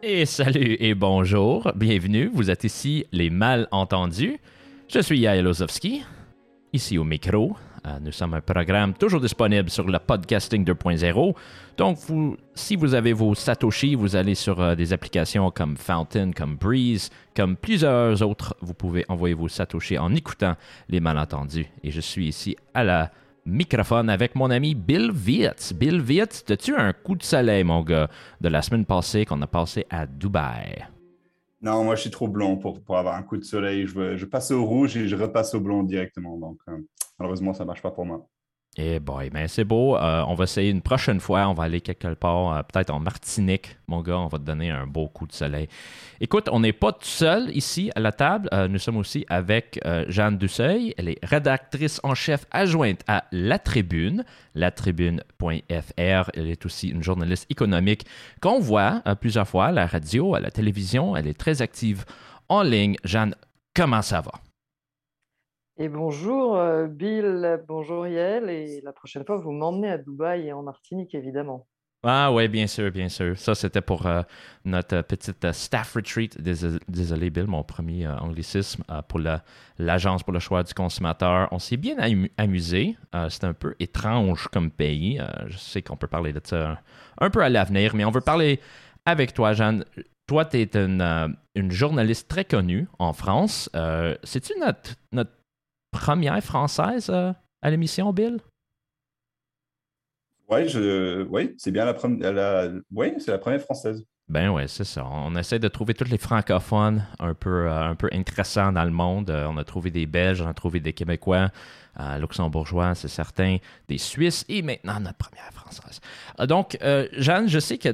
Et salut et bonjour, bienvenue, vous êtes ici les malentendus. Je suis Yael Ozovski, ici au micro. Euh, nous sommes un programme toujours disponible sur le podcasting 2.0. Donc, si vous avez vos Satoshi, vous allez sur euh, des applications comme Fountain, comme Breeze, comme plusieurs autres. Vous pouvez envoyer vos Satoshi en écoutant les malentendus. Et je suis ici à la microphone avec mon ami Bill Vietz. Bill Vietz, as-tu un coup de soleil, mon gars, de la semaine passée qu'on a passé à Dubaï? Non, moi je suis trop blond pour, pour avoir un coup de soleil. Je, je passe au rouge et je repasse au blond directement. Donc euh, malheureusement, ça ne marche pas pour moi. Eh boy, ben c'est beau. Euh, on va essayer une prochaine fois. On va aller quelque part, euh, peut-être en Martinique, mon gars. On va te donner un beau coup de soleil. Écoute, on n'est pas tout seul ici à la table. Euh, nous sommes aussi avec Jeanne Dusseuil. Elle est rédactrice en chef adjointe à La Tribune, latribune.fr. Elle est aussi une journaliste économique qu'on voit plusieurs fois à la radio, à la télévision. Elle est très active en ligne. Jeanne, comment ça va? Et bonjour euh, Bill, bonjour Yael, et la prochaine fois vous m'emmenez à Dubaï et en Martinique évidemment. Ah oui, bien sûr, bien sûr. Ça, c'était pour euh, notre petite euh, staff retreat. Désolé, Bill, mon premier anglicisme pour l'Agence pour le choix du consommateur. On s'est bien amusé. c'est un peu étrange comme pays. je sais qu'on peut parler de ça un peu à l'avenir, mais on veut parler avec toi, Jeanne. Toi, tu es une, une, journaliste très connue en France. C'est-tu notre, notre première française euh, à l'émission, Bill? Oui, je... oui c'est bien la première. Oui, c'est la première française. Ben oui, c'est ça. On essaie de trouver tous les francophones un peu, euh, un peu intéressants dans le monde. Euh, on a trouvé des Belges, on a trouvé des Québécois, luxembourgeois, c'est certain, des Suisses et maintenant notre première française. donc, Jeanne, je sais que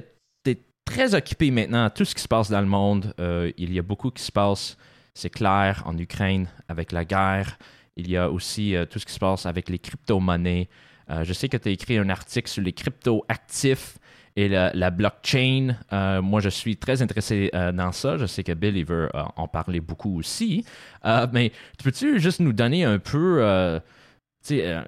tu es très occupée maintenant à tout ce qui se passe dans le monde. il y a beaucoup qui se passe, c'est clair, en Ukraine avec la guerre. Il y a aussi euh, tout ce qui se passe avec les crypto-monnaies. Euh, je sais que tu as écrit un article sur les crypto-actifs et la, blockchain. Euh, moi, je suis très intéressé dans ça. Je sais que Bill, il veut en parler beaucoup aussi. mais peux-tu juste nous donner un peu, tu sais,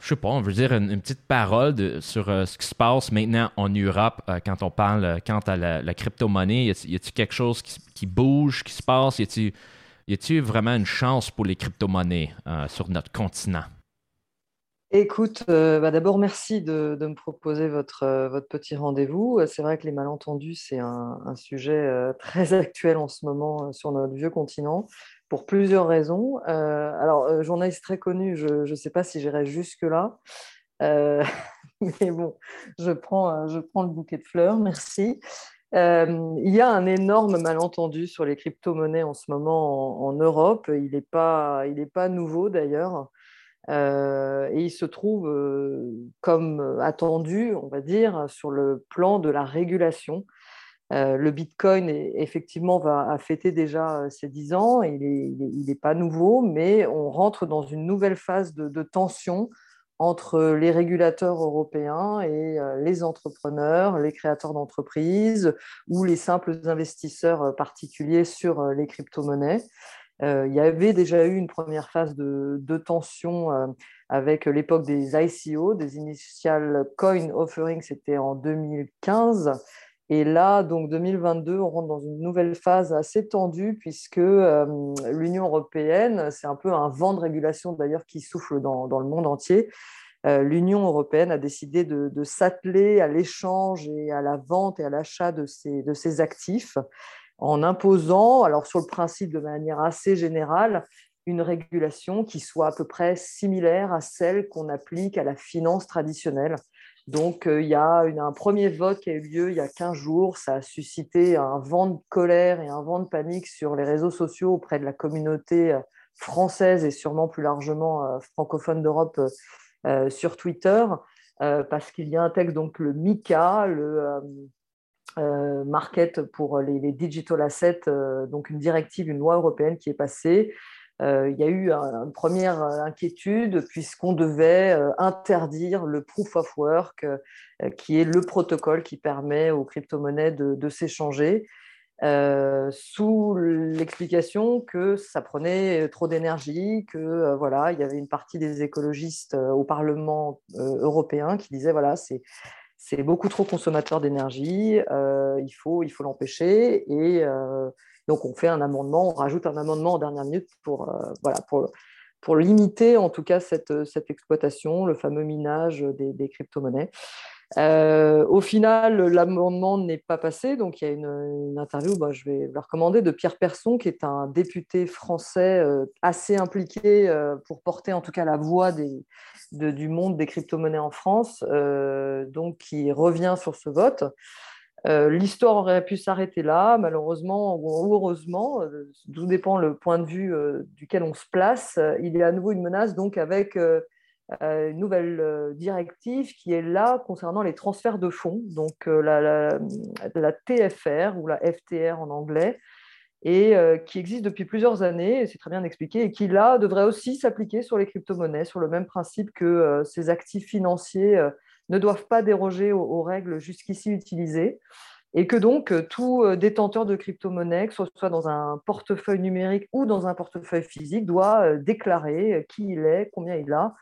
je sais pas, on veut dire une, petite parole sur ce qui se passe maintenant en Europe quand on parle, quant à la, crypto-monnaie? Y a-t-il quelque chose qui, qui, bouge, qui se passe? Y a-t-il y a-t-il vraiment une chance pour les crypto-monnaies euh, sur notre continent? Écoute, euh, bah, d'abord, merci de, me proposer votre, euh, votre petit rendez-vous. C'est vrai que les malentendus, c'est un, sujet très actuel en ce moment sur notre vieux continent, pour plusieurs raisons. alors, journaliste très connu, je ne sais pas si j'irai jusque-là. mais bon, je prends, je prends le bouquet de fleurs, merci. Euh, il y a un énorme malentendu sur les crypto-monnaies en ce moment en, Europe. Il n'est pas, pas, nouveau d'ailleurs. Euh, et il se trouve, euh, comme attendu, on va dire, sur le plan de la régulation. le Bitcoin, effectivement, va fêter déjà ses 10 ans. Il n'est pas nouveau, mais on rentre dans une nouvelle phase de, de tension entre les régulateurs européens et euh, les entrepreneurs, les créateurs d'entreprises ou les simples investisseurs euh, particuliers sur euh, les crypto-monnaies. il y avait déjà eu une première phase de, tension avec l'époque des ICO, des Initial Coin Offerings, c'était en 2015. Et là, donc 2022, on rentre dans une nouvelle phase assez tendue puisque l'Union européenne, c'est un peu un vent de régulation d'ailleurs qui souffle dans, dans le monde entier. Euh, L'Union européenne a décidé de, s'atteler à l'échange et à la vente et à l'achat de ces, de ces actifs en imposant, alors sur le principe de manière assez générale, une régulation qui soit à peu près similaire à celle qu'on applique à la finance traditionnelle. Donc, euh, il y a un premier vote qui a eu lieu il y a 15 jours. Ça a suscité un vent de colère et un vent de panique sur les réseaux sociaux auprès de la communauté euh, française et sûrement plus largement euh, francophone d'Europe sur Twitter, parce qu'il y a un texte, donc le MICA, le Market pour les, Digital Assets, donc une directive, une loi européenne qui est passée il y a eu une première euh, inquiétude puisqu'on devait euh, interdire le proof of work, qui est le protocole qui permet aux crypto-monnaies de, s'échanger, sous l'explication que ça prenait trop d'énergie, que voilà, il y avait une partie des écologistes au Parlement européen qui disaient voilà, c'est beaucoup trop consommateur d'énergie, il faut l'empêcher donc on fait un amendement, on rajoute un amendement en dernière minute pour voilà pour pour limiter en tout cas cette, cette exploitation, le fameux minage des, crypto-monnaies. Euh, au final, l'amendement n'est pas passé, donc il y a une, interview, bah, je vais la recommander, de Pierre Persson, qui est un député français euh, assez impliqué euh, pour porter en tout cas la voix des, du monde des crypto-monnaies en France, donc qui revient sur ce vote. L'histoire aurait pu s'arrêter là, malheureusement ou heureusement, tout dépend le point de vue duquel on se place. Il y a à nouveau une menace donc avec euh, une nouvelle euh, directive qui est là concernant les transferts de fonds, donc euh, la, TFR ou la FTR en anglais, et qui existe depuis plusieurs années, c'est très bien expliqué, et qui là devrait aussi s'appliquer sur les crypto-monnaies, sur le même principe que ces actifs financiers ne doivent pas déroger aux, règles jusqu'ici utilisées et que donc tout détenteur de crypto-monnaie, que ce soit dans un portefeuille numérique ou dans un portefeuille physique, doit déclarer qui il est, combien il a,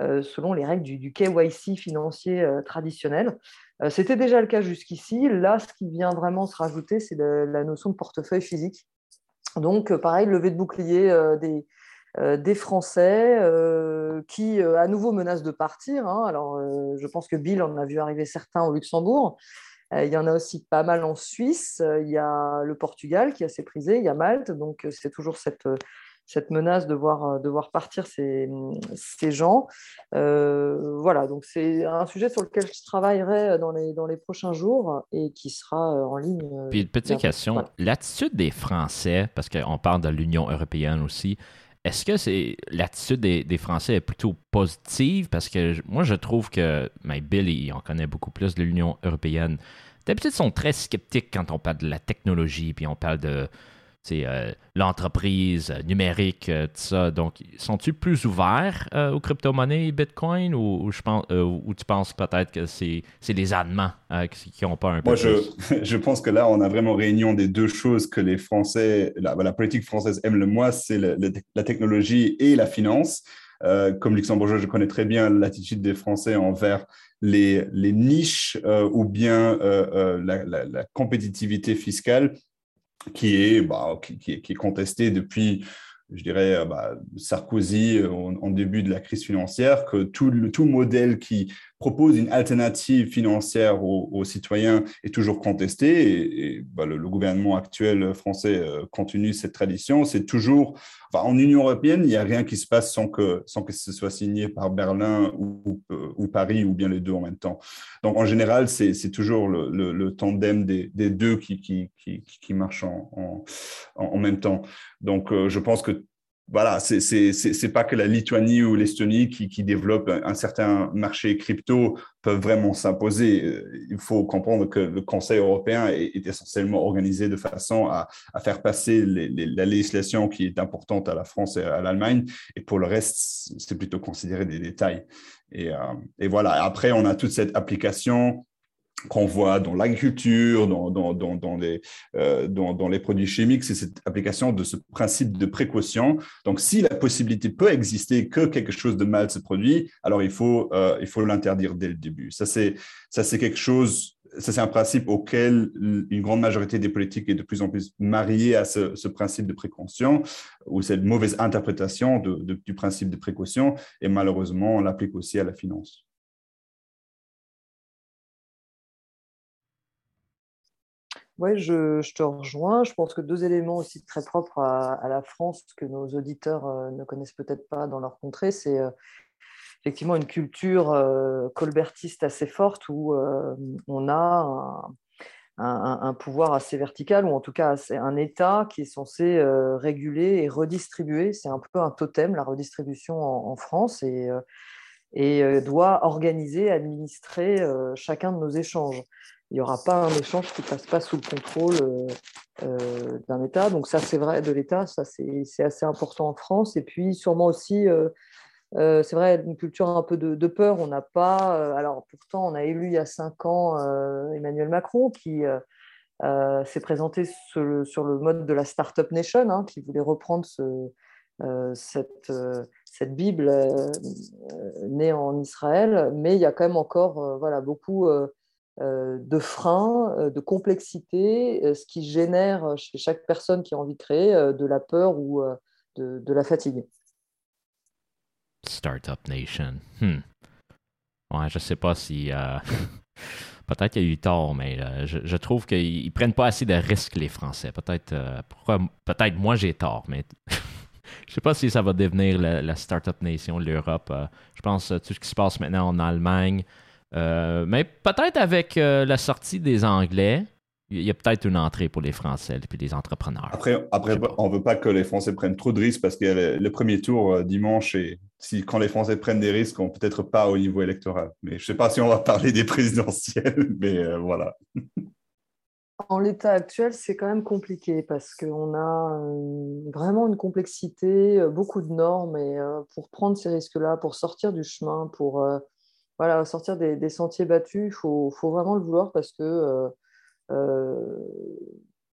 euh, selon les règles du, KYC financier euh, traditionnel. Euh, c'était déjà le cas jusqu'ici. Là, ce qui vient vraiment se rajouter, c'est la notion de portefeuille physique. Donc, pareil, levée de bouclier des, des Français qui, à nouveau, menacent de partir. Hein. Alors, je pense que Bill en a vu arriver certains au Luxembourg. il y en a aussi pas mal en Suisse. il y a le Portugal qui a ses prisé. Il y a Malte. Donc, c'est toujours cette cette menace de voir, euh, de voir partir ces, ces gens. Euh, voilà, donc c'est un sujet sur lequel je travaillerai dans les, dans les prochains jours et qui sera euh, en ligne. Puis une petite question, l'attitude des Français, parce qu'on parle de l'Union européenne aussi, est-ce que c'est l'attitude des, Français est plutôt positive? Parce que moi, je trouve que mais ben, Bill, il en connaît beaucoup plus de l'Union européenne. D'habitude, ils sont très sceptiques quand on parle de la technologie, puis on parle de, euh, l'entreprise euh, numérique, euh, tout ça. Donc, sont-ils plus ouverts aux crypto-monnaies et Bitcoin ou, je pense, ou tu penses peut-être que c'est les Allemands qui n'ont pas un peu Moi, je, je, pense que là, on a vraiment réunion des deux choses que les Français, la, la politique française aime le moins, c'est la technologie et la finance. comme luxembourgeois, je connais très bien l'attitude des Français envers les, les niches ou bien la, la, compétitivité fiscale qui est, bah, qui, qui, est contesté depuis je dirais, euh, bah, Sarkozy euh, en, début de la crise financière, que tout, le, tout modèle qui propose une alternative financière aux, citoyens est toujours contesté. Et, bah, le, gouvernement actuel français euh, continue cette tradition. C'est toujours, en Union européenne, il n'y a rien qui se passe sans que, sans que ce soit signé par Berlin ou, ou, Paris ou bien les deux en même temps. Donc, en général, c'est toujours le, tandem des, deux qui, qui, qui, marche en, en, en, même temps. Donc, je pense que voilà, c'est pas que la Lituanie ou l'Estonie qui, qui développent un, certain marché crypto peuvent vraiment s'imposer. Euh, il faut comprendre que le Conseil européen est, essentiellement organisé de façon à, à faire passer la législation qui est importante à la France et à l'Allemagne, et pour le reste, c'est plutôt considéré des détails. Et, euh, et, voilà, après, on a toute cette application qu'on voit dans l'agriculture, euh, dans, les produits chimiques, c'est cette application de ce principe de précaution. Donc, si la possibilité peut exister que quelque chose de mal se produit, alors il faut, euh, l'interdire dès le début. Ça, c'est, quelque chose, ça, c'est un principe auquel une grande majorité des politiques est de plus en plus mariée à ce, principe de précaution ou cette mauvaise interprétation du principe de précaution. Et malheureusement, on l'applique aussi à la finance. Oui, je, te rejoins. Je pense que deux éléments aussi très propres à, la France que nos auditeurs euh, ne connaissent peut-être pas dans leur contrée, c'est euh, effectivement une culture euh, colbertiste assez forte où on a un, pouvoir assez vertical, ou en tout cas un État qui est censé réguler et redistribuer. C'est un peu un totem, la redistribution en, France, et, et doit organiser, administrer chacun de nos échanges il n'y aura pas un échange qui ne passe pas sous le contrôle euh, euh, d'un État. Donc ça, c'est vrai de l'État, ça c'est assez important en France. Et puis sûrement aussi, euh, c'est vrai, une culture un peu de, peur. On n'a pas, alors pourtant, on a élu il y a cinq ans Emmanuel Macron qui s'est présenté sur le, mode de la Startup Nation, hein, qui voulait reprendre cette, cette Bible née en Israël. Mais il y a quand même encore voilà, beaucoup de frein, de complexité, ce qui génère chez chaque personne qui a envie de créer de la peur ou de, la fatigue. Startup Nation. Hmm. Ouais, je sais pas si. Peut-être qu'il y a eu tort, mais je, trouve qu'ils prennent pas assez de risques, les Français. Peut-être peut-être moi j'ai tort, mais je sais pas si ça va devenir la, Startup Nation l'Europe. je pense tout ce qui se passe maintenant en Allemagne, euh, mais peut-être avec euh, la sortie des Anglais, il y a peut-être une entrée pour les Français et puis les entrepreneurs. Après, après on ne veut pas que les Français prennent trop de risques parce qu'il y a le, premier tour euh, dimanche et si, quand les Français prennent des risques, on peut-être pas au niveau électoral. Mais je ne sais pas si on va parler des présidentielles, mais voilà. En l'état actuel, c'est quand même compliqué parce qu'on a vraiment une complexité, beaucoup de normes et pour prendre ces risques-là, pour sortir du chemin, pour voilà, sortir des, sentiers battus, il faut, vraiment le vouloir parce que euh, euh,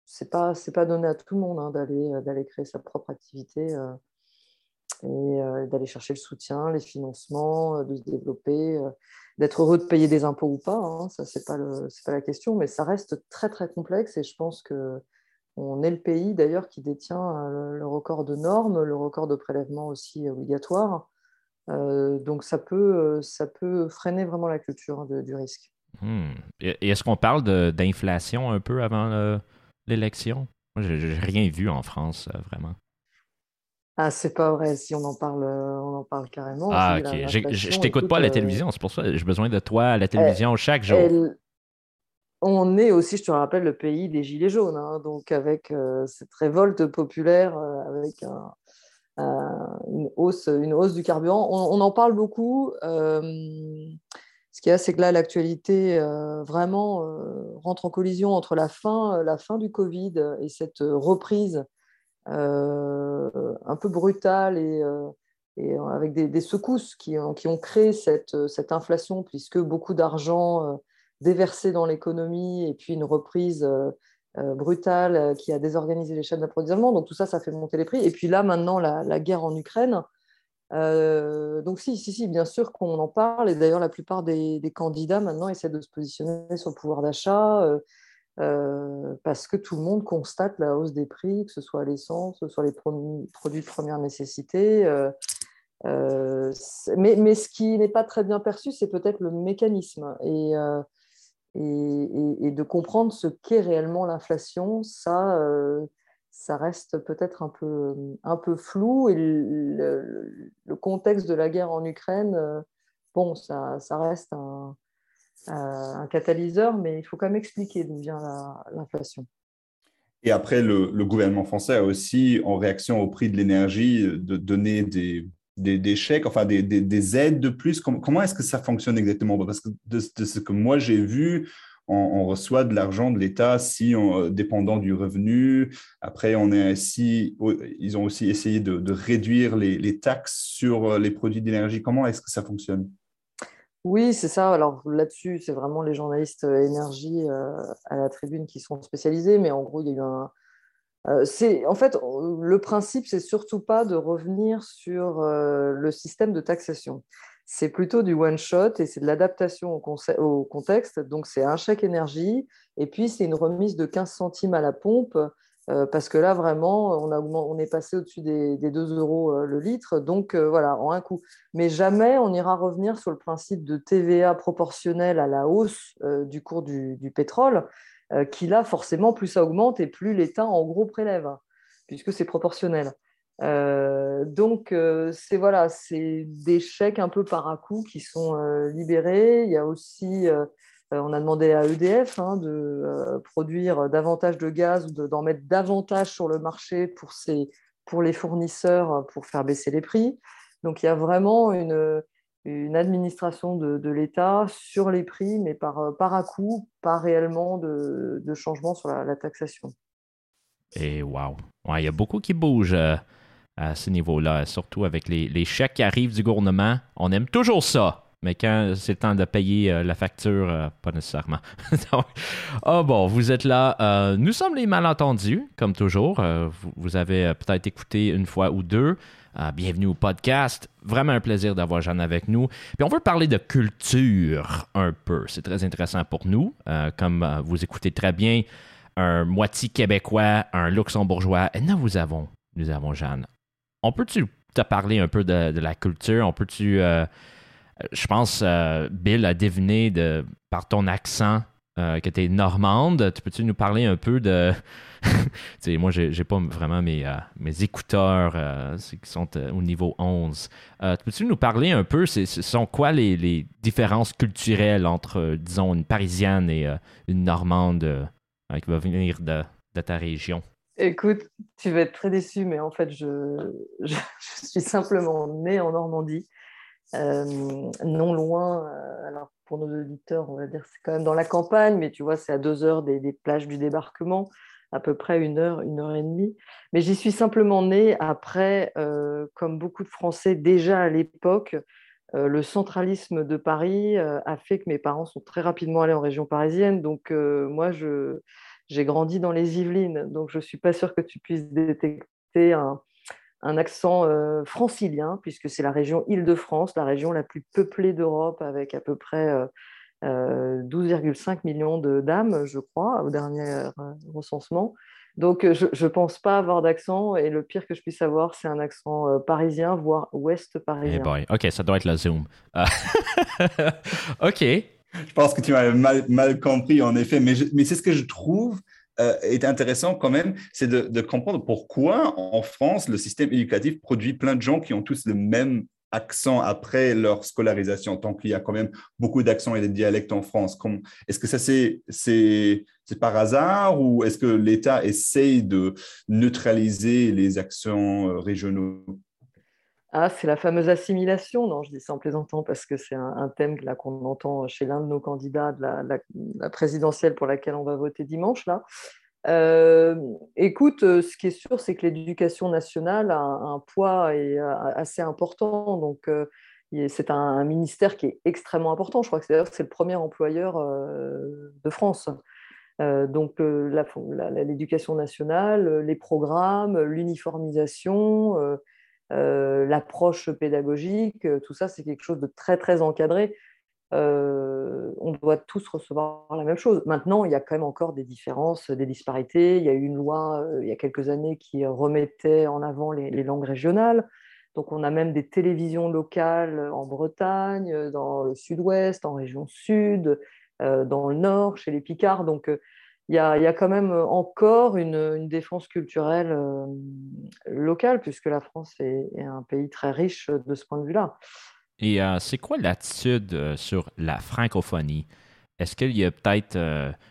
c'est pas pas donné à tout le monde hein, d'aller euh, d'aller créer sa propre activité et d'aller chercher le soutien, les financements, de se développer, d'être heureux de payer des impôts ou pas. Hein, ça c'est pas pas la question, mais ça reste très très complexe et je pense que on est le pays d'ailleurs qui détient le, record de normes, le record de prélèvements aussi obligatoires. Euh, donc ça peut, euh, ça peut freiner vraiment la culture du risque. Hmm. Et, est-ce qu'on parle d'inflation un peu avant l'élection? Moi, j'ai rien vu en France, euh, vraiment. Ah, c'est pas vrai. Si on en parle, on en parle carrément. Ah, ok. Je t'écoute pas à la télévision, c'est pour ça que j'ai besoin de toi à la télévision chaque jour. on est aussi, je te rappelle, le pays des Gilets jaunes. Hein, donc, avec cette révolte populaire, avec un, une, hausse, une hausse du carburant. On, en parle beaucoup. Euh, ce qui est, c'est que là, l'actualité euh, vraiment euh, rentre en collision entre la fin, la fin du Covid et cette reprise un peu brutale et, avec des, secousses qui, qui, ont créé cette, cette inflation, puisque beaucoup d'argent déversé dans l'économie et puis une reprise euh, brutale euh, qui a désorganisé les chaînes d'approvisionnement. Donc tout ça, ça fait monter les prix. Et puis là, maintenant, la, guerre en Ukraine. Euh, donc si, si, si, bien sûr qu'on en parle. Et d'ailleurs, la plupart des, candidats maintenant essaient de se positionner sur le pouvoir d'achat parce que tout le monde constate la hausse des prix, que ce soit l'essence, que ce soit les produits de première nécessité. mais, mais, ce qui n'est pas très bien perçu, c'est peut-être le mécanisme. Et et, de comprendre ce qu'est réellement l'inflation, ça, euh, ça reste peut-être un peu, un peu flou. Et le, contexte de la guerre en Ukraine, euh, bon, ça, ça reste un, un, catalyseur, mais il faut quand même expliquer d'où vient l'inflation. Et après, le, gouvernement français a aussi, en réaction au prix de l'énergie, de donner des, des, chèques, enfin des, des, aides de plus Comment, est-ce que ça fonctionne exactement? Parce que de, ce que moi j'ai vu, on, reçoit de l'argent de l'État si on, dépendant du revenu. Après, on est si, ils ont aussi essayé de, réduire les, taxes sur les produits d'énergie. Comment est-ce que ça fonctionne? Oui, c'est ça. Alors là-dessus, c'est vraiment les journalistes euh, énergie euh, à la tribune qui sont spécialisés, mais en gros, il y a eu un, euh, en fait le principe, c'est surtout pas de revenir sur le système de taxation. C'est plutôt du one shot et c'est de l'adaptation au, contexte. Donc c'est un chèque énergie et puis c'est une remise de 15 centimes à la pompe parce que là vraiment on, est passé au-dessus des, 2 euros le litre. Donc voilà en un coup. Mais jamais on ira revenir sur le principe de TVA proportionnel à la hausse du cours du pétrole euh, qui là, forcément, plus ça augmente et plus l'État, en gros, prélève, hein, puisque c'est proportionnel. Euh, donc, euh, c'est voilà, c'est des chèques un peu par à coup qui sont libérés. Il y a aussi, on a demandé à EDF hein, de produire davantage de gaz ou d'en mettre davantage sur le marché pour, pour les fournisseurs pour faire baisser les prix. Donc, il y a vraiment une, une administration de, l'État sur les prix, mais par, euh, par à coup, pas réellement de, changement sur la, taxation. Et wow, il y a beaucoup qui bougent euh, à ce niveau-là, surtout avec les, chèques qui arrivent du gouvernement. On aime toujours ça. Mais quand c'est le temps de payer la facture, pas nécessairement. oh bon, vous êtes là. nous sommes les malentendus, comme toujours. Vous, avez peut-être écouté une fois ou deux. bienvenue au podcast. Vraiment un plaisir d'avoir Jeanne avec nous. Puis on veut parler de culture un peu. C'est très intéressant pour nous. comme vous écoutez très bien, un moitié québécois, un luxembourgeois. Et nous, vous avons, nous avons Jeanne. On peut-tu te parler un peu de, la culture? On peut-tu. Euh, je pense, euh, Bill a deviné de, par ton accent euh, que tu es normande. Tu peux-tu nous parler un peu de. moi, j'ai pas vraiment mes, mes écouteurs qui sont au niveau 11. Peux-tu nous parler un peu, ce sont quoi les, différences culturelles entre, disons, une Parisienne et une Normande qui va venir de, ta région? Écoute, tu vas être très déçu, mais en fait, je, je, suis simplement née en Normandie, euh, non loin. Euh, alors, pour nos auditeurs, on va dire c'est quand même dans la campagne, mais tu vois, c'est à deux heures des, plages du débarquement, à peu près une heure, une heure et demie. Mais j'y suis simplement née après, euh, comme beaucoup de Français déjà à l'époque, le centralisme de Paris a fait que mes parents sont très rapidement allés en région parisienne. Donc, moi, j'ai grandi dans les Yvelines, donc je ne suis pas sûre que tu puisses détecter un, accent euh, francilien, puisque c'est la région Île-de-France, la région la plus peuplée d'Europe, avec à peu près 12,5 euh, euh, millions de dames, je crois, au dernier recensement. Donc, je ne pense pas avoir d'accent, et le pire que je puisse avoir, c'est un accent parisien, voire ouest parisien. OK, ça doit être le Zoom. OK. Je pense que tu m'as mal, compris, en effet, mais, mais c'est ce que je trouve euh, est intéressant quand même, c'est de, comprendre pourquoi en France, le système éducatif produit plein de gens qui ont tous le même accent après leur scolarisation, tant qu'il y a quand même beaucoup d'accents et de dialectes en France. Est-ce que ça c'est par hasard ou est-ce que l'État essaye de neutraliser les accents euh, régionaux? Ah, c'est la fameuse assimilation. Non, je dis ça en plaisantant parce que c'est un, thème qu'on entend chez l'un de nos candidats de la, présidentielle pour laquelle on va voter dimanche. Là. Écoute, ce qui est sûr, c'est que l'éducation nationale a un, poids et, euh, assez important. Donc, c'est un, ministère qui est extrêmement important. Je crois que c'est le premier employeur de France. donc, l'éducation nationale, les programmes, l'uniformisation euh, l'approche pédagogique, euh, tout ça, c'est quelque chose de très, très encadré. Euh, on doit tous recevoir la même chose. Maintenant, il y a quand même encore des différences, des disparités. Il y a eu une loi il y a quelques années qui remettait en avant les, langues régionales. Donc, on a même des télévisions locales en Bretagne, dans le sud-ouest, en région sud, dans le nord, chez les Picards. Donc, il y, a, quand même encore une, défense culturelle euh, locale, puisque la France est, un pays très riche de ce point de vue-là. Et euh, c'est quoi l'attitude euh, sur la francophonie? Est-ce qu'il y a peut-être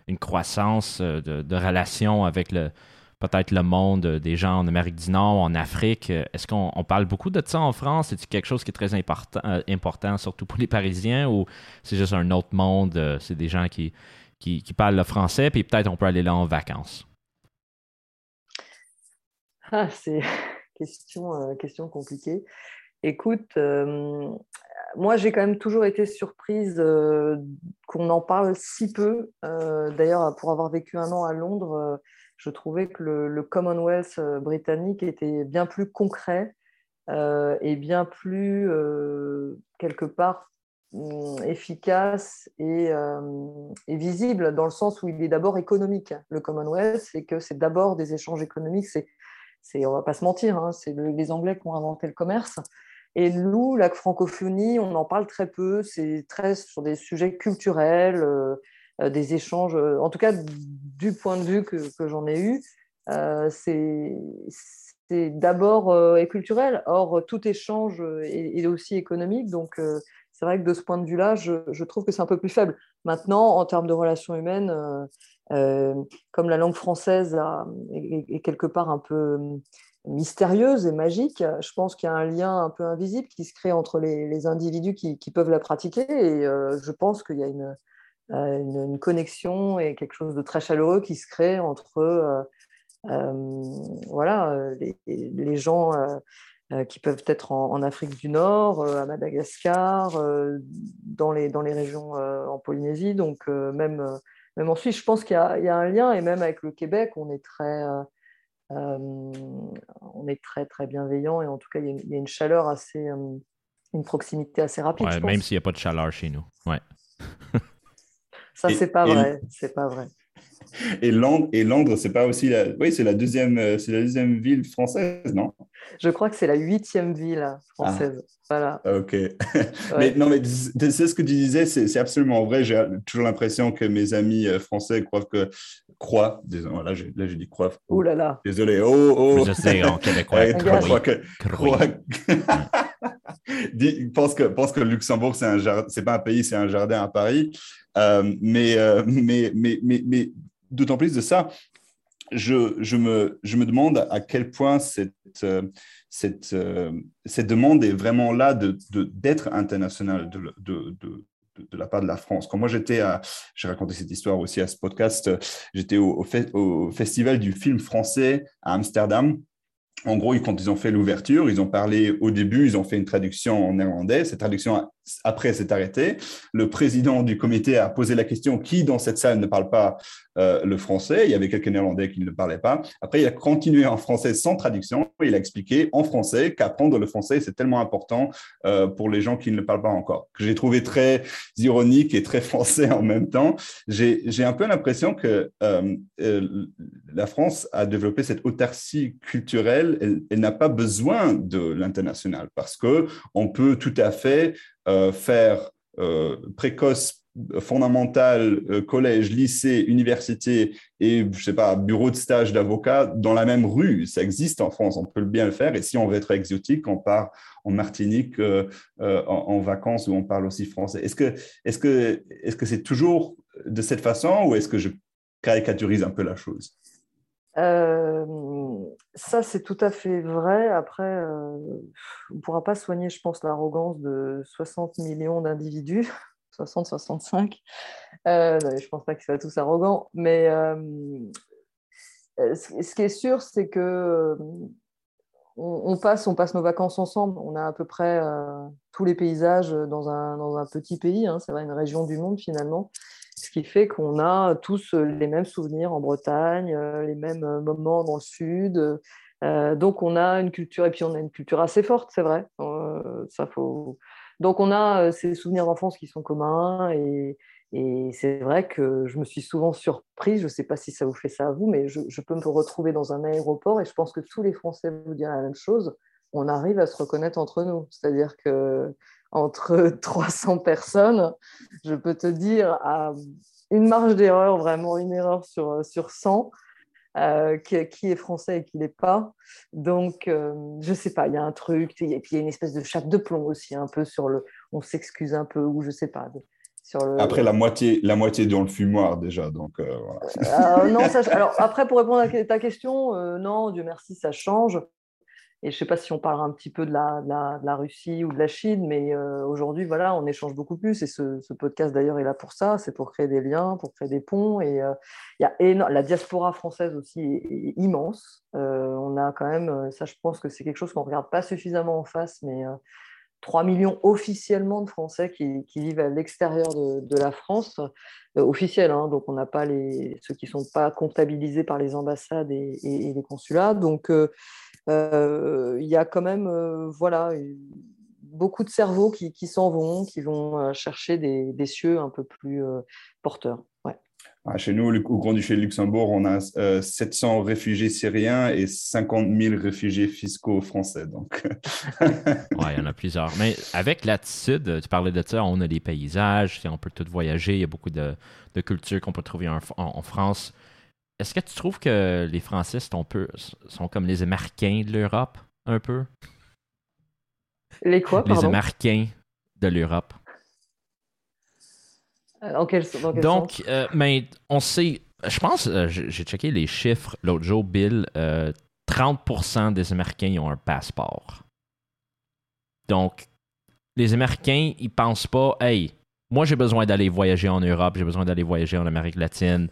une croissance de, de relations avec le, peut-être le monde des gens en Amérique du Nord, en Afrique? Est-ce qu'on parle beaucoup de ça en France? C'est quelque chose qui est très important, important, surtout pour les Parisiens, ou c'est juste un autre monde? C'est des gens qui, qui, parle le français, puis peut-être on peut aller là en vacances? Ah, c'est question, euh, question compliquée. Écoute, euh, moi j'ai quand même toujours été surprise euh, qu'on en parle si peu. D'ailleurs, pour avoir vécu un an à Londres, je trouvais que le Commonwealth britannique était bien plus concret et bien plus, quelque part, Hum, efficace euh, et, visible dans le sens où il est d'abord économique. Le Commonwealth, c'est que c'est d'abord des échanges économiques. C'est, on va pas se mentir, hein, c'est les Anglais qui ont inventé le commerce. Et nous, la francophonie, on en parle très peu. C'est très sur des sujets culturels, euh, euh, des échanges. En tout cas, du point de vue que, j'en ai eu, c'est, d'abord culturel. Or, tout échange est, est aussi économique. Donc, c'est vrai que de ce point de vue-là, je, trouve que c'est un peu plus faible. Maintenant, en termes de relations humaines, euh, euh, comme la langue française est, quelque part un peu euh, mystérieuse et magique, je pense qu'il y a un lien un peu invisible qui se crée entre les, individus qui, peuvent la pratiquer. Et je pense qu'il y a une, connexion et quelque chose de très chaleureux qui se crée entre voilà, les gens qui peuvent être en, Afrique du Nord, à Madagascar, dans, les, dans les régions en Polynésie. Donc, même, même en Suisse, je pense qu'il y, y, a un lien. Et même avec le Québec, on est très, on est très, très bienveillant. Et en tout cas, il y a, une chaleur assez, une proximité assez rapide. même s'il n'y a pas de chaleur chez nous. Ouais. Ça, c'est pas vrai. C'est pas vrai. Et Londres, et Londres, c'est pas aussi la, oui, c'est la deuxième, euh, c'est la deuxième ville française, non? Je crois que c'est la huitième ville française. Voilà. Ah, ok. mais non, mais c'est ce que tu disais, c'est absolument vrai. J'ai toujours l'impression que mes amis euh, français croient que croient. Désolé, là, j'ai, là, j'ai dit croient. Ouh là là. Désolé. Oh, oh. Je sais en québécois. croient que, croient pense que pense que Luxembourg c'est un jardin, c'est pas un pays, c'est un jardin à Paris. Euh, mais, mais, mais, mais, mais, d'autant plus de ça, je, me, demande à quel point cette, euh, euh, demande est vraiment là d'être de, d'être internationale de, la part de la France. Quand moi j'étais à, j'ai raconté cette histoire aussi à ce podcast, j'étais au, festival du film français à Amsterdam en gros, quand ils ont fait l'ouverture, ils ont parlé au début, ils ont fait une traduction en néerlandais. Cette traduction, après, s'est arrêtée. Le président du comité a posé la question qui, dans cette salle, ne parle pas euh, le français? Il y avait quelques néerlandais qui ne le parlaient pas. Après, il a continué en français sans traduction. Il a expliqué en français qu'apprendre le français, c'est tellement important euh, pour les gens qui ne le parlent pas encore. Que j'ai trouvé très ironique et très français en même temps. J'ai un peu l'impression que euh, la France a développé cette autarcie culturelle elle, n'a pas besoin de l'international parce que on peut tout à fait faire euh, précoce fondamentale, euh, collège, lycée, université et, je sais pas, bureau de stage d'avocat dans la même rue. Ça existe en France, on peut bien le faire. Et si on veut être exotique, on part en Martinique en, vacances où on parle aussi français. Est-ce que est-ce est-ce que c'est toujours de cette façon ou est-ce que je caricaturise un peu la chose? Euh, ça, c'est tout à fait vrai. Après, euh, on ne pourra pas soigner, je pense, l'arrogance de 60 millions d'individus, 60-65. Euh, je ne pense pas qu'ils soient tous arrogants. Mais ce qui est sûr, c'est que on, passe, on passe nos vacances ensemble. On a à peu près tous les paysages dans un, dans un petit pays. Hein, vrai, une région du monde finalement ce qui fait qu'on a tous euh, les mêmes souvenirs en Bretagne, euh, les mêmes euh, moments dans le sud. donc on a une culture, et puis on a une culture assez forte, c'est vrai. ça faut... Donc on a ces souvenirs d'enfance qui sont communs, et, c'est vrai que je me suis souvent surprise, je ne sais pas si ça vous fait ça à vous, mais je, je, peux me retrouver dans un aéroport, et je pense que tous les Français vous diront la même chose, on arrive à se reconnaître entre nous. C'est-à-dire que entre 300 personnes, je peux te dire à une marge d'erreur, vraiment une erreur sur, sur 100, euh, qui, est français et qui n'est pas. Donc, euh, je ne sais pas, il y a un truc, et puis il y a une espèce de chape de plomb aussi, un peu sur le. On s'excuse un peu, ou je ne sais pas. Sur le... Après, la moitié, la moitié dans le fumoir déjà. Donc, euh, non, alors, après, pour répondre à ta question, non, Dieu merci, ça change. Et je ne sais pas si on parlera un petit peu de la, Russie ou de la Chine, mais euh, aujourd'hui, voilà, on échange beaucoup plus. Et ce, podcast, d'ailleurs, est là pour ça. C'est pour créer des liens, pour créer des ponts. Et euh, la diaspora française aussi est, immense. Euh, on a quand même, ça, je pense que c'est quelque chose qu'on ne regarde pas suffisamment en face, mais 3 millions officiellement de Français qui, vivent à l'extérieur de, la France, officiels. Hein, donc, on n'a pas les, ceux qui ne sont pas comptabilisés par les ambassades et, les consulats. Donc, euh, il y a quand même euh, voilà, beaucoup de cerveaux qui, qui s'en vont, qui vont euh, chercher des, des, cieux un peu plus porteurs. Ouais. Ah, chez nous, au Grand-Duché de Luxembourg, on a 700 réfugiés syriens et 50 000 réfugiés fiscaux français. Donc. ouais, il y en a plusieurs. Mais avec l'attitude, tu parlais de ça, on a des paysages, on peut tout voyager, il y a beaucoup de, de cultures qu'on peut trouver en, en France. Est-ce que tu trouves que les Français sont, peu, sont comme les Américains de l'Europe, un peu? Les quoi, Les Américains de l'Europe. Euh, dans quel, Donc, euh, mais on sait, je pense, euh, j'ai checké les chiffres l'autre jour, Bill, 30% des Américains ont un passeport. Donc, les Américains, ils pensent pas, hey, moi j'ai besoin d'aller voyager en Europe, j'ai besoin d'aller voyager en Amérique latine,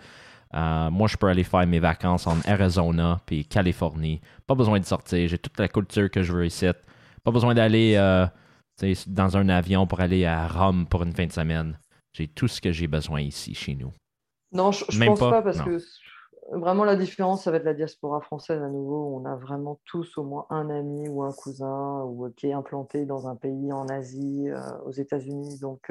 moi, je peux aller faire mes vacances en Arizona puis Californie. Pas besoin de sortir. J'ai toute la culture que je veux ici. Pas besoin d'aller dans un avion pour aller à Rome pour une fin de semaine. J'ai tout ce que j'ai besoin ici, chez nous. Non, je, ne pense pas, parce que vraiment la différence, ça va être la diaspora française à nouveau. On a vraiment tous au moins un ami ou un cousin ou, qui est implanté dans un pays en Asie, euh, aux États-Unis, donc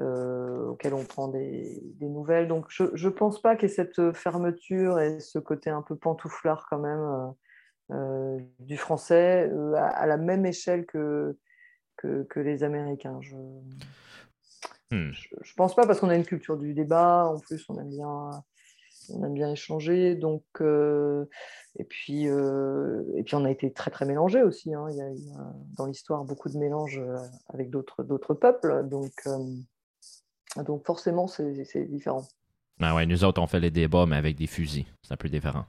euh, euh, auquel on prend des, nouvelles. Donc je ne pense pas qu'il y ait cette fermeture et ce côté un peu pantouflard quand même du français à, la même échelle que, que, les Américains. Je... Hmm. Je, pense pas parce qu'on a une culture du débat. En plus, on aime bien, on aime bien échanger. Donc, euh, et puis, euh, et puis, on a été très très mélangés aussi. Hein. Il y a eu dans l'histoire beaucoup de mélanges euh, avec d'autres d'autres peuples. Donc, donc forcément, c'est différent. Ah ouais, nous autres, on fait les débats, mais avec des fusils. C'est un peu différent.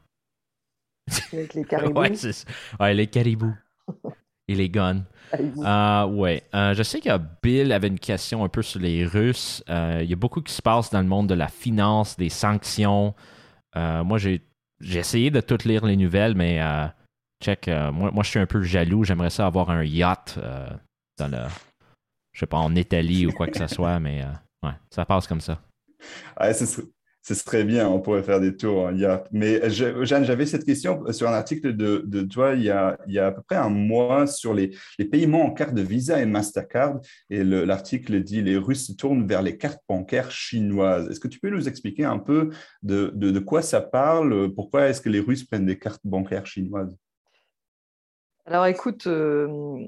Avec les caribous. ouais, ouais, les caribous. Et les guns. Ouais. Euh, je sais que Bill avait une question un peu sur les Russes. Euh, il y a beaucoup qui se passe dans le monde de la finance, des sanctions. Euh, moi, j'ai, essayé de tout lire les nouvelles, mais check, moi, moi, je suis un peu jaloux. J'aimerais ça avoir un yacht dans le, je sais pas, en Italie ou quoi que ce soit, mais ouais, ça passe comme ça. Ouais, c'est ce serait bien, on pourrait faire des tours. Il y a... Mais Jeanne, j'avais cette question sur un article de, de toi il y, a, il y, a, à peu près un mois sur les, les paiements en carte de Visa et Mastercard. Et l'article dit les Russes se tournent vers les cartes bancaires chinoises. Est-ce que tu peux nous expliquer un peu de, de, quoi ça parle? Pourquoi est-ce que les Russes prennent des cartes bancaires chinoises? Alors écoute, euh,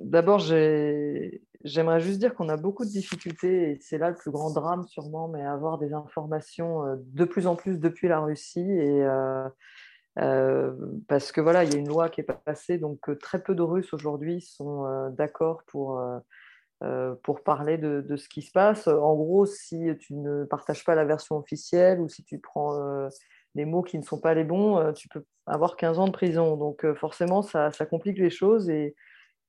d'abord j'ai J'aimerais juste dire qu'on a beaucoup de difficultés, et c'est là le plus grand drame sûrement, mais avoir des informations euh, de plus en plus depuis la Russie. Et, euh, euh, parce que voilà, il y a une loi qui est passée, donc très peu de Russes aujourd'hui sont d'accord pour, pour parler de, ce qui se passe. En gros, si tu ne partages pas la version officielle ou si tu prends des mots qui ne sont pas les bons, tu peux avoir 15 ans de prison. Donc forcément, ça, ça complique les choses et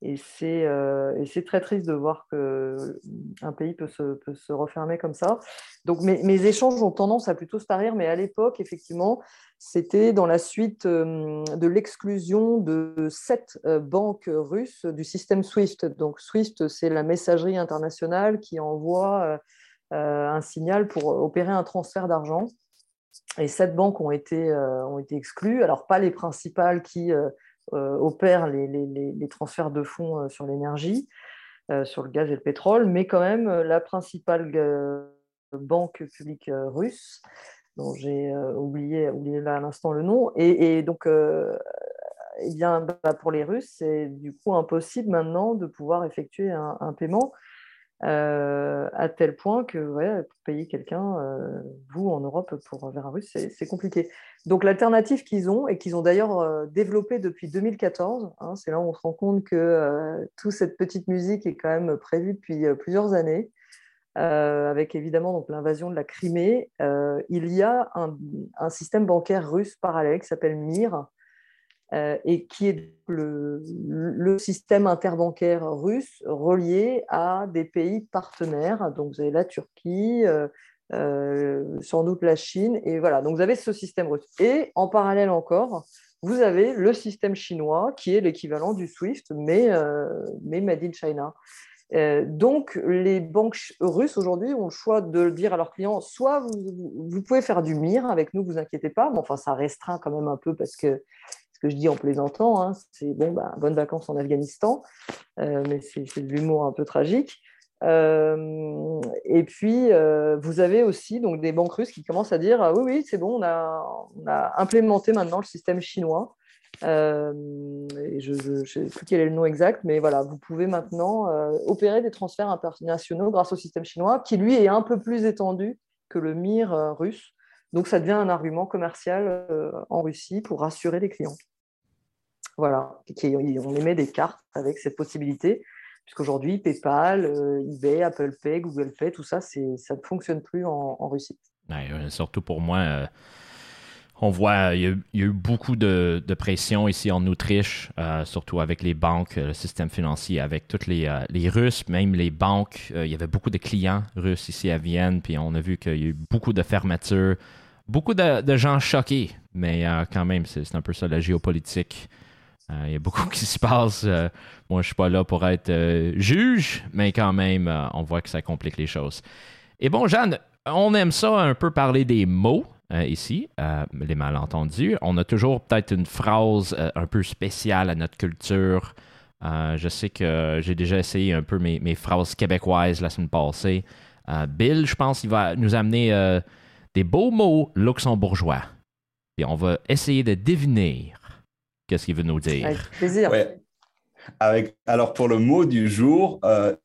et c'est très triste de voir qu'un euh, pays peut se, refermer comme ça. Donc mes, échanges ont tendance à plutôt se tarir, mais à l'époque, effectivement, c'était dans la suite euh, de l'exclusion de sept banques russes du système SWIFT. Donc SWIFT, c'est la messagerie internationale qui envoie un signal pour opérer un transfert d'argent. Et sept banques ont été exclues. Alors pas les principales qui euh, opèrent les, les, transferts de fonds euh, sur l'énergie, euh, sur le gaz et le pétrole, mais quand même la principale banque publique russe, dont j'ai oublié, oublié là à l'instant le nom, et, donc eh bien, bah, pour les Russes, c'est du coup impossible maintenant de pouvoir effectuer un paiement euh, à tel point que pour payer quelqu'un, euh, vous en Europe, pour vers un russe, c'est compliqué. Donc l'alternative qu'ils ont, et qu'ils ont d'ailleurs euh, développée depuis 2014, hein, c'est là où on se rend compte que toute cette petite musique est quand même prévue depuis plusieurs années, avec évidemment l'invasion de la Crimée, il y a un, système bancaire russe parallèle qui s'appelle MIR, et qui est le, système interbancaire russe relié à des pays partenaires. Donc, vous avez la Turquie, euh, euh, sans doute la Chine, et voilà. Donc, vous avez ce système russe. Et en parallèle encore, vous avez le système chinois, qui est l'équivalent du SWIFT, mais, mais made in China. donc, les banques russes aujourd'hui ont le choix de dire à leurs clients soit vous, vous, pouvez faire du MIR avec nous, vous inquiétez pas, mais enfin, ça restreint quand même un peu parce que que je dis en plaisantant, hein, c'est bon, bah, bonnes vacances en Afghanistan, euh, mais c'est de l'humour un peu tragique. Euh, et puis, euh, vous avez aussi donc, des banques russes qui commencent à dire ah oui, oui, c'est bon, on a, implémenté maintenant le système chinois. je ne sais plus quel est le nom exact, mais voilà, vous pouvez maintenant opérer des transferts internationaux grâce au système chinois, qui lui est un peu plus étendu que le MIR russe. Donc, ça devient un argument commercial en Russie pour rassurer les clients. Voilà, on émet des cartes avec cette possibilité, puisqu'aujourd'hui, PayPal, euh, eBay, Apple Pay, Google Pay, tout ça, ça ne fonctionne plus en, Russie. Euh, surtout pour moi, euh, on voit, il y, a, eu beaucoup de, pression ici en Autriche, surtout avec les banques, le système financier, avec toutes les, les Russes, même les banques. il y avait beaucoup de clients russes ici à Vienne, puis on a vu qu'il y a eu beaucoup de fermetures beaucoup de, gens choqués, mais quand même, c'est un peu ça la géopolitique. Il y a beaucoup qui se passe. moi, je suis pas là pour être juge, mais quand même, on voit que ça complique les choses. Et bon, Jeanne, on aime ça un peu parler des mots. Euh, ici, euh, les malentendus. On a toujours peut-être une phrase euh, un peu spéciale à notre culture. je sais que j'ai déjà essayé un peu mes, mes, phrases québécoises la semaine passée. Bill, je pense qu'il va nous amener des beaux mots luxembourgeois. Et on va essayer de deviner qu'est-ce qu'il veut nous dire? Avec plaisir. Avec, alors pour le mot du jour,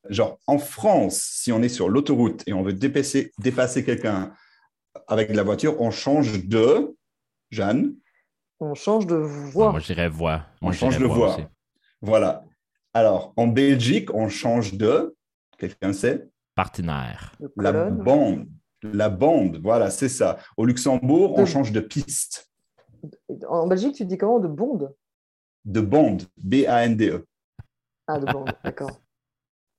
genre en France, si on est sur l'autoroute et on veut dépasser, dépasser quelqu'un avec la voiture, on change de. Jeanne? On change de voix. moi, je dirais voix. on change de voix. Voilà. Alors, en Belgique, on change de. Quelqu'un sait? Partenaire. La bande. La bande, voilà, c'est ça. Au Luxembourg, on change de piste. En Belgique, tu dis comment? De bande De bande. B-A-N-D-E. Ah, de bande, d'accord.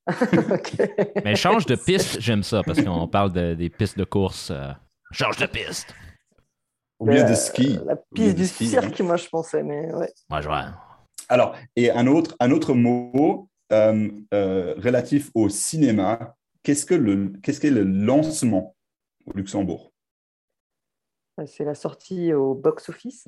Mais change de piste, j'aime ça parce qu'on parle des pistes de course. Euh, Change de piste. Ou bien de ski. La piste du cirque, moi, je pensais, mais ouais. Moi, je vois. Alors, et un autre, un autre mot euh, euh, relatif au cinéma, qu'est-ce que le, qu'est-ce que le lancement au Luxembourg? euh, C'est la sortie au box-office.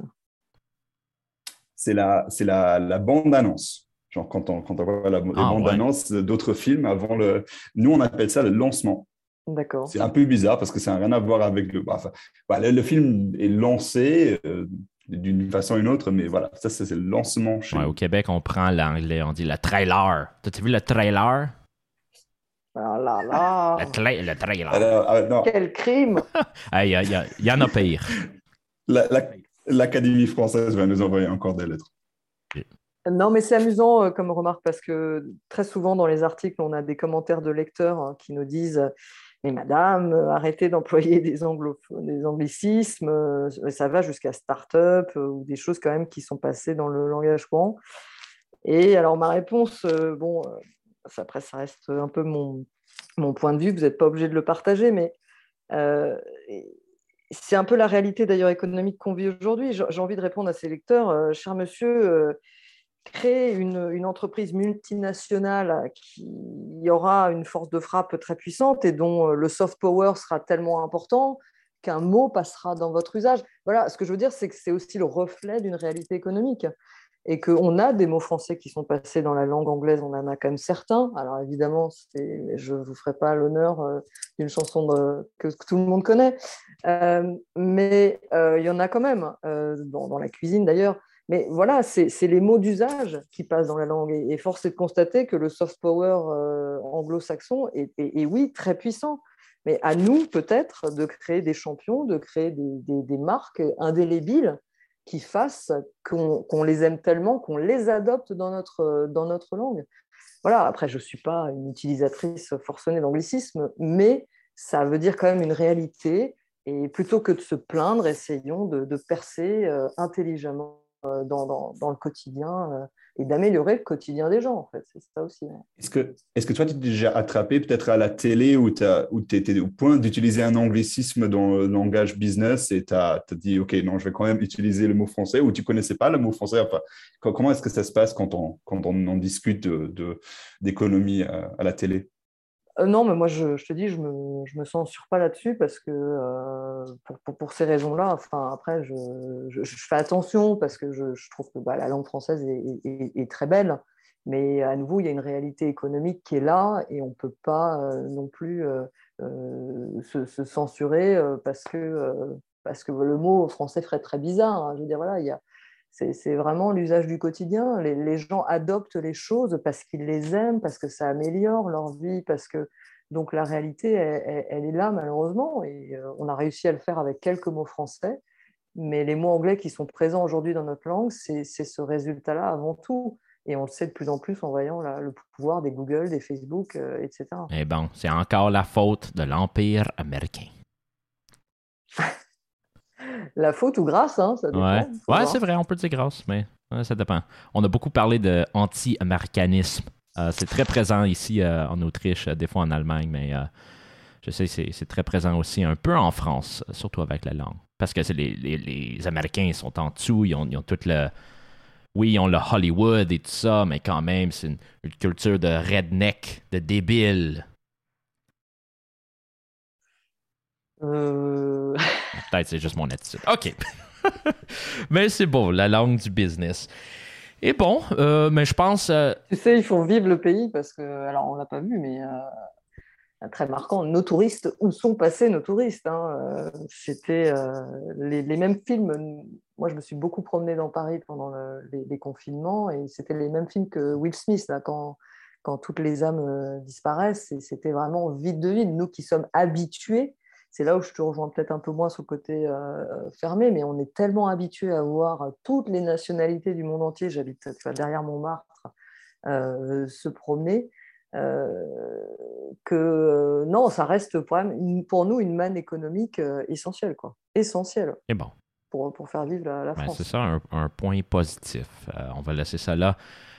C'est la, c'est la, la bande-annonce. Genre quand on, quand on voit la, ah, bande-annonce d'autres films avant le... Nous, on appelle ça le lancement. C'est un peu bizarre parce que ça n'a rien à voir avec le. Bah, bah, le, film est lancé euh, d'une façon ou une autre, mais voilà, ça, c'est le lancement. Chez au Québec, on prend l'anglais, on dit le trailer. T'as vu le trailer? Ah là là! Le, trailer. Ah, Quel crime! Il y, y, en a pire. L'Académie française va nous envoyer encore des lettres. Non, mais c'est amusant euh, comme remarque parce que très souvent dans les articles, on a des commentaires de lecteurs hein, qui nous disent mais madame, euh, arrêtez d'employer des, des anglicismes, euh, ça va jusqu'à start-up euh, ou des choses quand même qui sont passées dans le langage courant. Et alors ma réponse, bon, après ça reste un peu mon, mon point de vue, vous n'êtes pas obligé de le partager, mais c'est un peu la réalité d'ailleurs économique qu'on vit aujourd'hui. J'ai envie de répondre à ces lecteurs, cher monsieur, créer une, entreprise multinationale qui aura une force de frappe très puissante et dont euh, le soft power sera tellement important qu'un mot passera dans votre usage. Voilà, ce que je veux dire, c'est que c'est aussi le reflet d'une réalité économique et qu'on a des mots français qui sont passés dans la langue anglaise, on en a quand même certains. Alors évidemment, je ne vous ferai pas l'honneur euh, d'une chanson que, tout le monde connaît, euh, mais il y en a quand même, dans, la cuisine d'ailleurs. Mais voilà, c'est les mots d'usage qui passent dans la langue. Et, force est de constater que le soft power euh, anglo-saxon est, oui, très puissant. Mais à nous, peut-être, de créer des champions, de créer des, marques indélébiles qui fassent qu'on les aime tellement, qu'on les adopte dans notre, langue. Voilà, après, je ne suis pas une utilisatrice forcenée d'anglicisme, mais ça veut dire quand même une réalité. Et plutôt que de se plaindre, essayons de, percer euh, intelligemment euh, dans, dans, le quotidien euh, et d'améliorer le quotidien des gens, en fait. C'est ça aussi. Est-ce que, est que toi, tu t'es déjà attrapé peut-être à la télé où tu étais au point d'utiliser un anglicisme dans le langage business et tu as, dit, OK, non, je vais quand même utiliser le mot français ou tu connaissais pas le mot français? Enfin, Comment est-ce que ça se passe quand on, quand on en discute d'économie de, à, à la télé? Euh, non, mais moi, je, te dis, je me, je me censure pas là-dessus parce que euh, pour, ces raisons-là, enfin, après, je, fais attention parce que je, trouve que bah, la langue française est, très belle. Mais à nouveau, il y a une réalité économique qui est là et on ne peut pas euh, non plus se, censurer parce que, parce que le mot français ferait très bizarre. Hein. Je veux dire, voilà, il y a, c'est vraiment l'usage du quotidien. Les, gens adoptent les choses parce qu'ils les aiment, parce que ça améliore leur vie, parce que donc la réalité, elle, est là malheureusement. Et euh, on a réussi à le faire avec quelques mots français, mais les mots anglais qui sont présents aujourd'hui dans notre langue, c'est ce résultat-là avant tout. Et on le sait de plus en plus en voyant le pouvoir des Google, des Facebook, euh, etc. Eh bon, c'est encore la faute de l'Empire américain. la faute ou grâce, hein, ça dépend. Ouais, c'est vrai, on peut dire grâce, mais ça dépend. On a beaucoup parlé de anti-américanisme. Euh, c'est très présent ici euh, en Autriche, euh, des fois en Allemagne, mais je sais c'est très présent aussi un peu en France, surtout avec la langue. parce que les, les, les, Américains ils sont en dessous, ils ont, ils ont tout le. Oui, ils ont le Hollywood et tout ça, mais quand même, c'est une, une, culture de redneck, de débile. Euh... Peut-être c'est juste mon attitude. OK. mais c'est bon, la langue du business. Et bon, euh, mais je pense. Euh... Tu sais, il faut vivre le pays parce que, alors on l'a pas vu, mais très marquant, nos touristes, où sont passés nos touristes hein, C'était les, les, mêmes films. Moi, je me suis beaucoup promené dans Paris pendant le, les, les, confinements et c'était les mêmes films que Will Smith, là, quand, quand toutes les âmes disparaissent. C'était vraiment vide de vide. Nous qui sommes habitués c'est là où je te rejoins peut-être un peu moins sur le côté euh, fermé, mais on est tellement habitué à voir toutes les nationalités du monde entier, j'habite derrière Montmartre, euh, se promener, euh, que non, ça reste pour, nous une manne économique essentielle. Quoi. Essentielle. Et bon. Pour, pour faire vivre la, la ben, France. C'est ça, un, un, point positif. on va laisser ça là.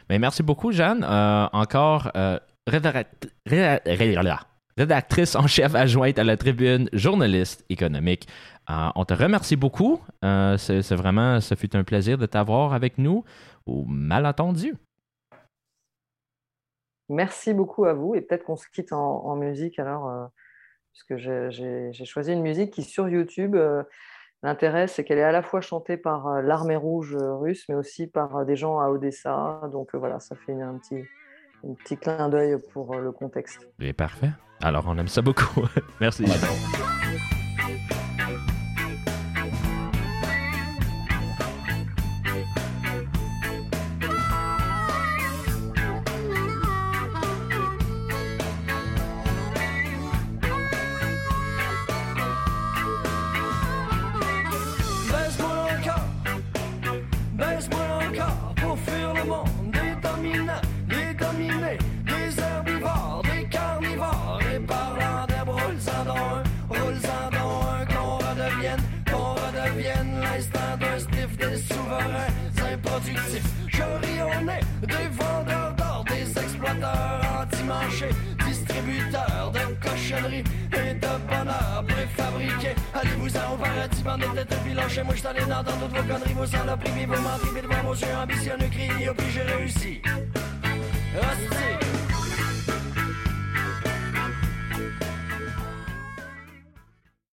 Mais merci beaucoup, Jeanne. encore, rédactrice en chef adjointe à la tribune, journaliste économique. Euh, on te remercie beaucoup. Euh, c'est vraiment, ce fut un plaisir de t'avoir avec nous, au malentendu. Merci beaucoup à vous et peut-être qu'on se quitte en, musique alors, euh, puisque j'ai choisi une musique qui sur YouTube. L'intérêt, c'est qu'elle est à la fois chantée par l'armée rouge russe, mais aussi par des gens à Odessa. Donc voilà, ça fait un petit, un petit clin d'œil pour le contexte. Et parfait. Alors, on aime ça beaucoup. Merci.